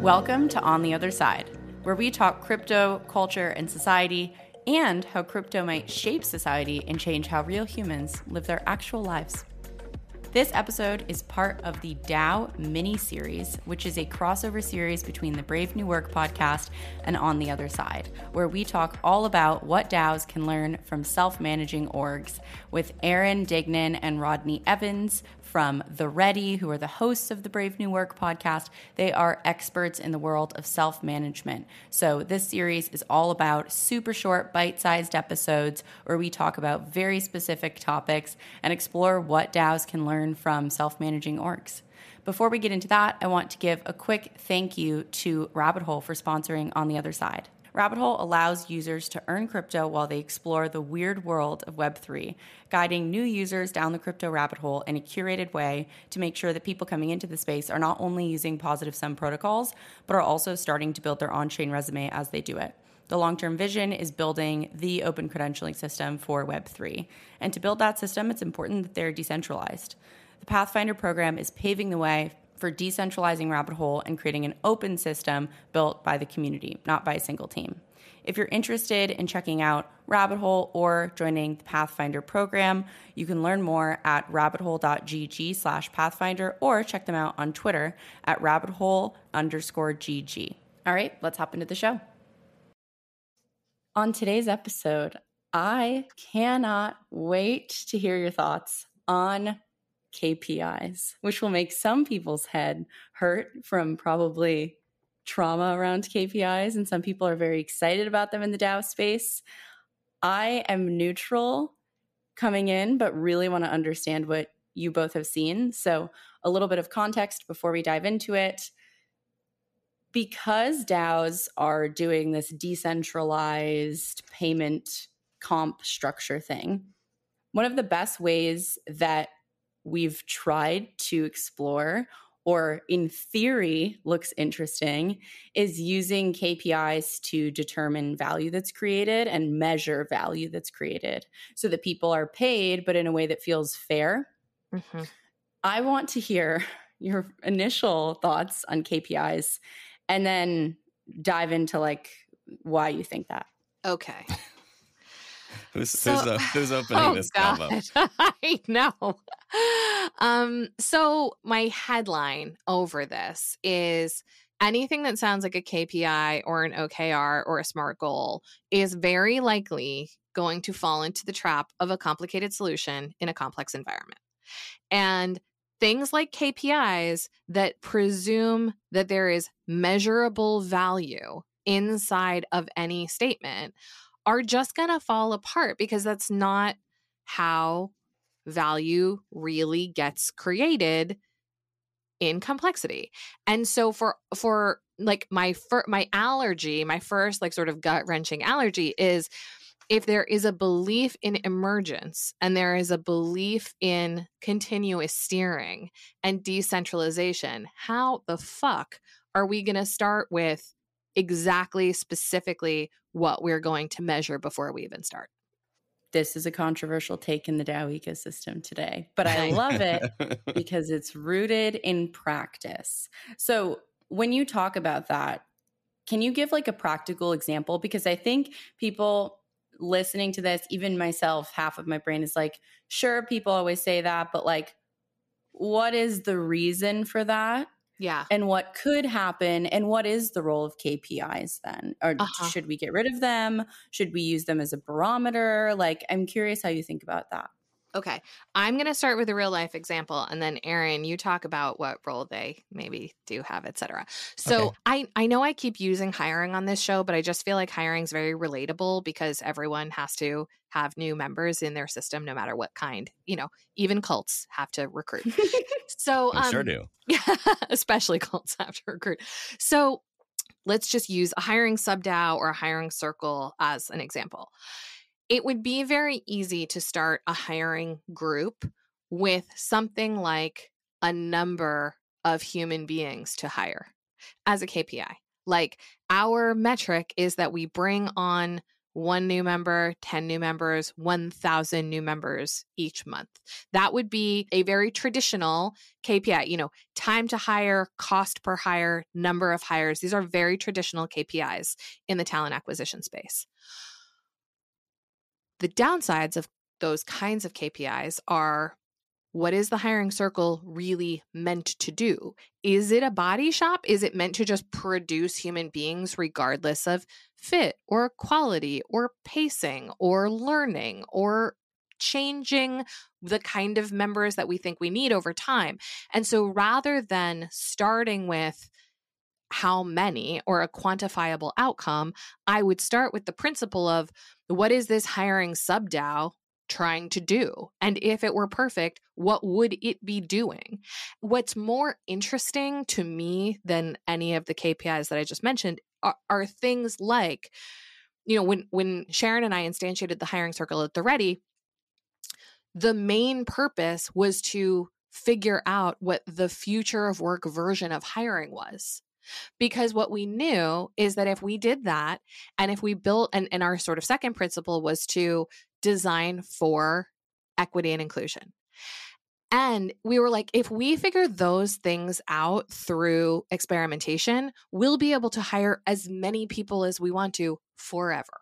Welcome to On the Other Side, where we talk crypto, culture, and society, and how crypto might shape society and change how real humans live their actual lives. This episode is part of the DAO mini series, which is a crossover series between the Brave New Work podcast and On the Other Side, where we talk all about what DAOs can learn from self managing orgs with Aaron Dignan and Rodney Evans, from The Ready, who are the hosts of the Brave New Work podcast. They are experts in the world of self management. So, this series is all about super short, bite sized episodes where we talk about very specific topics and explore what DAOs can learn from self managing orgs. Before we get into that, I want to give a quick thank you to Rabbit Hole for sponsoring On the Other Side. Rabbit Hole allows users to earn crypto while they explore the weird world of Web3, guiding new users down the crypto rabbit hole in a curated way to make sure that people coming into the space are not only using positive sum protocols, but are also starting to build their on chain resume as they do it. The long term vision is building the open credentialing system for Web3. And to build that system, it's important that they're decentralized. The Pathfinder program is paving the way for decentralizing Rabbit Hole and creating an open system built by the community, not by a single team. If you're interested in checking out Rabbit Hole or joining the Pathfinder program, you can learn more at rabbithole.gg slash pathfinder or check them out on Twitter at rabbithole underscore gg. All right, let's hop into the show. On today's episode, I cannot wait to hear your thoughts on KPIs, which will make some people's head hurt from probably trauma around KPIs. And some people are very excited about them in the DAO space. I am neutral coming in, but really want to understand what you both have seen. So, a little bit of context before we dive into it. Because DAOs are doing this decentralized payment comp structure thing, one of the best ways that we've tried to explore or in theory looks interesting is using KPIs to determine value that's created and measure value that's created so that people are paid, but in a way that feels fair. Mm-hmm. I want to hear your initial thoughts on KPIs and then dive into like why you think that. Okay. who's, so, who's, uh, who's opening oh this God. I know. Um, so my headline over this is anything that sounds like a KPI or an OKR or a SMART goal is very likely going to fall into the trap of a complicated solution in a complex environment. And things like KPIs that presume that there is measurable value inside of any statement are just going to fall apart because that's not how value really gets created in complexity. And so for for like my fir- my allergy, my first like sort of gut-wrenching allergy is if there is a belief in emergence and there is a belief in continuous steering and decentralization, how the fuck are we going to start with exactly specifically what we're going to measure before we even start. This is a controversial take in the DAO ecosystem today, but I love it because it's rooted in practice. So, when you talk about that, can you give like a practical example? Because I think people listening to this, even myself, half of my brain is like, sure, people always say that, but like, what is the reason for that? Yeah. And what could happen and what is the role of KPIs then? Or uh-huh. should we get rid of them? Should we use them as a barometer? Like I'm curious how you think about that. Okay. I'm going to start with a real life example and then Aaron, you talk about what role they maybe do have, etc. So, okay. I I know I keep using hiring on this show, but I just feel like hiring is very relatable because everyone has to have new members in their system no matter what kind. You know, even cults have to recruit. so, um, sure do. Yeah, especially cults have to recruit. So, let's just use a hiring sub DAO or a hiring circle as an example it would be very easy to start a hiring group with something like a number of human beings to hire as a KPI. Like our metric is that we bring on one new member, 10 new members, 1,000 new members each month. That would be a very traditional KPI, you know, time to hire, cost per hire, number of hires. These are very traditional KPIs in the talent acquisition space. The downsides of those kinds of KPIs are what is the hiring circle really meant to do? Is it a body shop? Is it meant to just produce human beings regardless of fit or quality or pacing or learning or changing the kind of members that we think we need over time? And so rather than starting with how many or a quantifiable outcome, I would start with the principle of what is this hiring sub DAO trying to do? And if it were perfect, what would it be doing? What's more interesting to me than any of the KPIs that I just mentioned are, are things like, you know, when when Sharon and I instantiated the hiring circle at the Ready, the main purpose was to figure out what the future of work version of hiring was. Because what we knew is that if we did that, and if we built, and, and our sort of second principle was to design for equity and inclusion. And we were like, if we figure those things out through experimentation, we'll be able to hire as many people as we want to forever.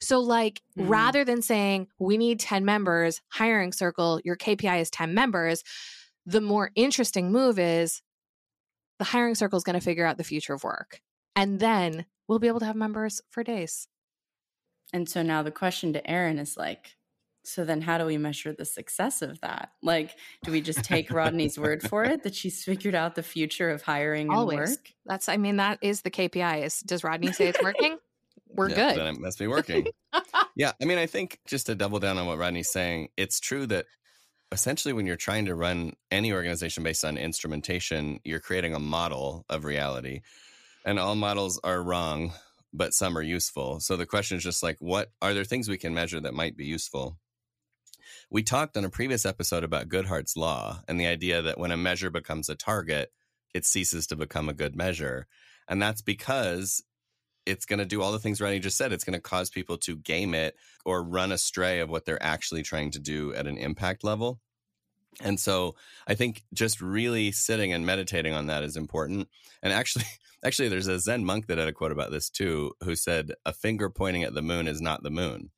So, like, mm-hmm. rather than saying we need 10 members, hiring circle, your KPI is 10 members, the more interesting move is the hiring circle is going to figure out the future of work. And then we'll be able to have members for days. And so now the question to Aaron is like, so then how do we measure the success of that? Like, do we just take Rodney's word for it that she's figured out the future of hiring Always. and work? That's I mean, that is the KPI is does Rodney say it's working? We're yeah, good. Then it must be working. yeah. I mean, I think just to double down on what Rodney's saying, it's true that essentially when you're trying to run any organization based on instrumentation, you're creating a model of reality. And all models are wrong but some are useful. So the question is just like, what are there things we can measure that might be useful? We talked on a previous episode about Goodhart's law and the idea that when a measure becomes a target, it ceases to become a good measure. And that's because it's going to do all the things Rodney just said. It's going to cause people to game it or run astray of what they're actually trying to do at an impact level. And so I think just really sitting and meditating on that is important. And actually, Actually, there's a Zen monk that had a quote about this too, who said, A finger pointing at the moon is not the moon.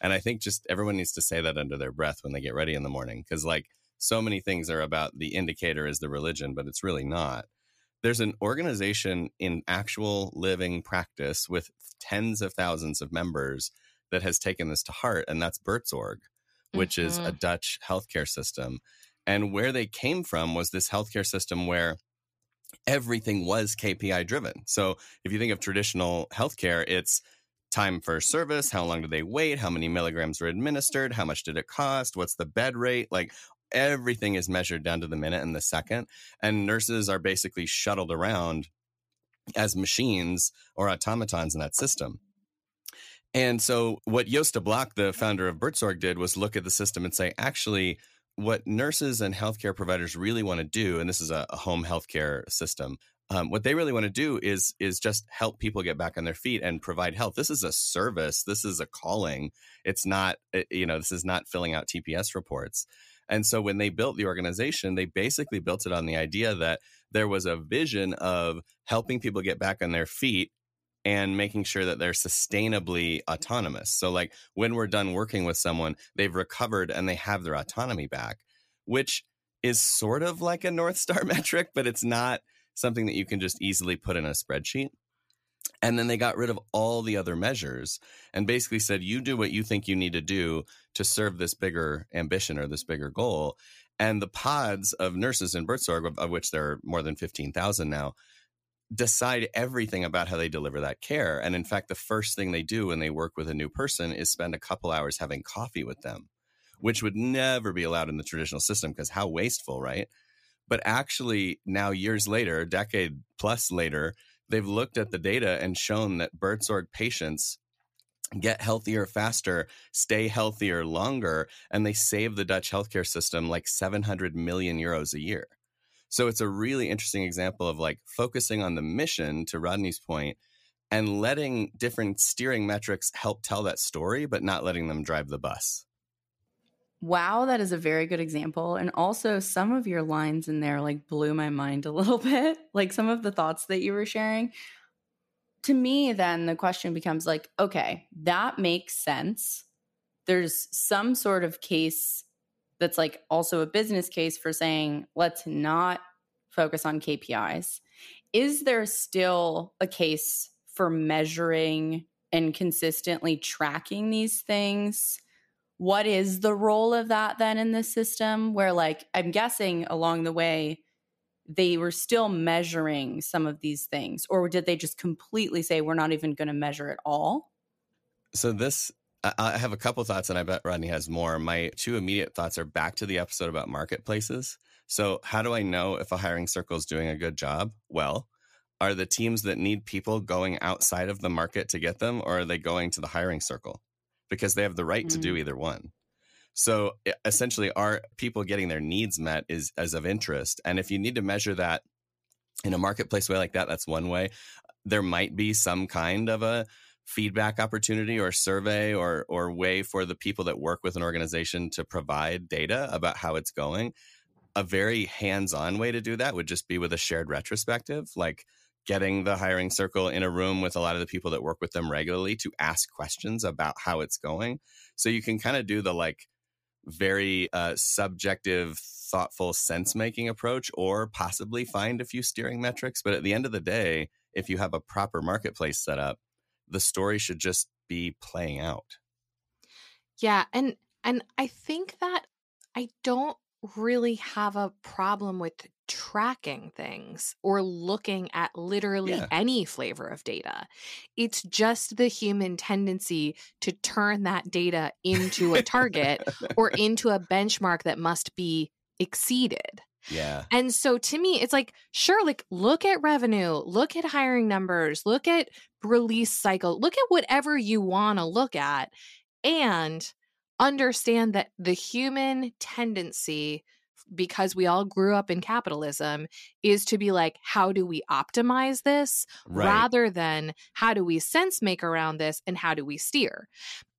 And I think just everyone needs to say that under their breath when they get ready in the morning. Cause like so many things are about the indicator is the religion, but it's really not. There's an organization in actual living practice with tens of thousands of members that has taken this to heart, and that's Buurtzorg, which mm-hmm. is a mm-hmm. Dutch healthcare system. And where they came from was this healthcare system where everything was KPI driven. So if you think of traditional healthcare, it's time for service, how long do they wait, how many milligrams were administered, how much did it cost, what's the bed rate, like everything is measured down to the minute and the second. And nurses are basically shuttled around as machines or automatons in that system. And so what Joost de Blok, the founder of Buurtzorg, did was look at the system and say, actually, what nurses and healthcare providers really want to do, and this is a, a home healthcare system, um, what they really want to do is is just help people get back on their feet and provide health. This is a service. This is a calling. It's not, eh, you know, this is not filling out TPS reports. And so when they built the organization, they basically built it on the idea that there was a vision of helping people get back on their feet and making sure that they're sustainably autonomous. So, like when we're done working with someone, they've recovered and they have their autonomy back, which is sort of like a North Star metric, but it's not something that you can just easily put in a spreadsheet. And then they got rid of all the other measures and basically said, you do what you think you need to do to serve this bigger ambition or this bigger goal. And the pods of nurses in Buurtzorg, of, of which there are more than 15,000 now, decide everything about how they deliver that care. And in fact, the first thing they do when they work with a new person is spend a couple hours having coffee with them, which would never be allowed in the traditional system because how wasteful, right? But actually, now years later, decade plus later, they've looked at the data and shown that Buurtzorg patients get healthier faster, stay healthier longer, and they save the Dutch healthcare system like 700 million euros a year. So it's a really interesting example of like focusing on the mission to Rodney's point and letting different steering metrics help tell that story, but not letting them drive the bus. Wow, that is a very good example. And also, some of your lines in there like blew my mind a little bit. Like some of the thoughts that you were sharing. To me, then the question becomes like, okay, that makes sense. There's some sort of case that's like also a business case for saying, let's not focus on KPIs. Is there still a case for measuring and consistently tracking these things? What is the role of that then in the system? Where, like, I'm guessing along the way, they were still measuring some of these things, or did they just completely say, we're not even going to measure at all? So, this I have a couple thoughts, and I bet Rodney has more. My two immediate thoughts are back to the episode about marketplaces. So, how do I know if a hiring circle is doing a good job? Well, are the teams that need people going outside of the market to get them, or are they going to the hiring circle? Because they have the right mm-hmm. to do mm. either one. So essentially, are people getting their needs met is as of interest. And if you need to measure that in a marketplace way like that, that's one way. There might be some kind of a feedback opportunity or survey or or way for the people that work with an organization to provide data about how it's going a very hands-on way to do that would just be with a shared retrospective like getting the hiring circle in a room with a lot of the people that work with them regularly to ask questions about how it's going so you can kind of do the like very uh, subjective thoughtful sense making approach or possibly find a few steering metrics but at the end of the day if you have a proper marketplace set up the story should just be playing out. Yeah, and and I think that I don't really have a problem with tracking things or looking at literally yeah. any flavor of data. It's just the human tendency to turn that data into a target or into a benchmark that must be exceeded. Yeah. And so to me, it's like, sure, like look at revenue, look at hiring numbers, look at release cycle, look at whatever you want to look at, and understand that the human tendency, because we all grew up in capitalism, is to be like, how do we optimize this right. rather than how do we sense make around this and how do we steer?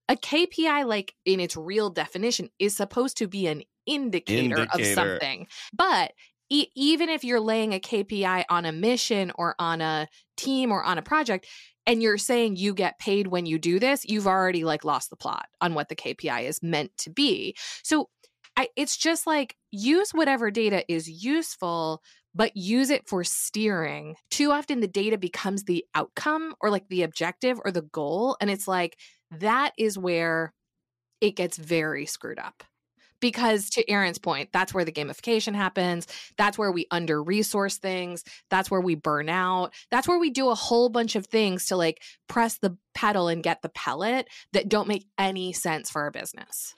A KPI, like in its real definition, is supposed to be an indicator, indicator. of something. But e- even if you're laying a KPI on a mission or on a team or on a project, and you're saying you get paid when you do this, you've already like lost the plot on what the KPI is meant to be. So I, it's just like use whatever data is useful, but use it for steering. Too often the data becomes the outcome or like the objective or the goal. And it's like that is where it gets very screwed up because to Aaron's point, that's where the gamification happens. That's where we under resource things. That's where we burn out. That's where we do a whole bunch of things to like press the pedal and get the pellet that don't make any sense for our business.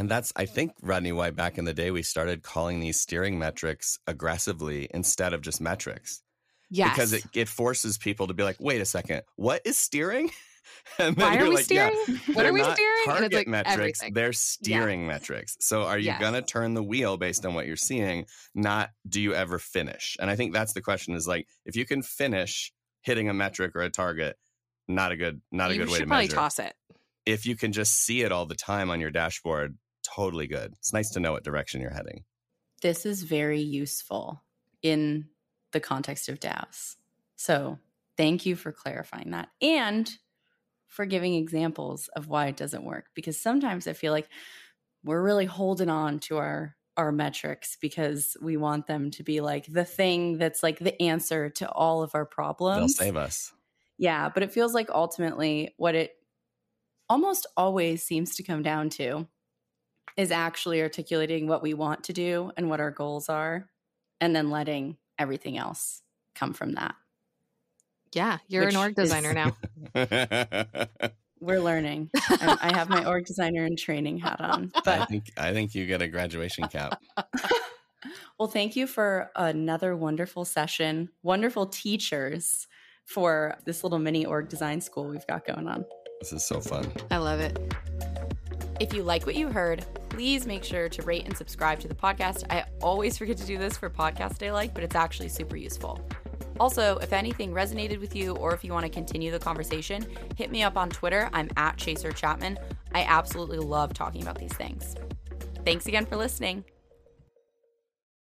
And that's, I think, Rodney, why back in the day we started calling these steering metrics aggressively instead of just metrics. Yes. Because it, it forces people to be like, wait a second, what is steering? and then Why are we like, steering? Yeah, what are we steering? Target like metrics, everything. they're steering yeah. metrics. So are you yes. gonna turn the wheel based on what you're seeing? Not do you ever finish? And I think that's the question is like if you can finish hitting a metric or a target, not a good not a you good way to probably measure. toss it. If you can just see it all the time on your dashboard, totally good. It's nice to know what direction you're heading. This is very useful in the context of DAOs. So thank you for clarifying that. And for giving examples of why it doesn't work because sometimes I feel like we're really holding on to our our metrics because we want them to be like the thing that's like the answer to all of our problems. They'll save us. Yeah, but it feels like ultimately what it almost always seems to come down to is actually articulating what we want to do and what our goals are and then letting everything else come from that. Yeah, you're an org designer now. We're learning. I, I, have my org designer and training hat on. But I think I think you get a graduation cap. well, thank you for another wonderful session. Wonderful teachers for this little mini org design school we've got going on. This is so fun. I love it. If you like what you heard, please make sure to rate and subscribe to the podcast. I always forget to do this for podcast day like, but it's actually super useful. Also, if anything resonated with you or if you want to continue the conversation, hit me up on Twitter. I'm at Chaser Chapman. I absolutely love talking about these things. Thanks again for listening.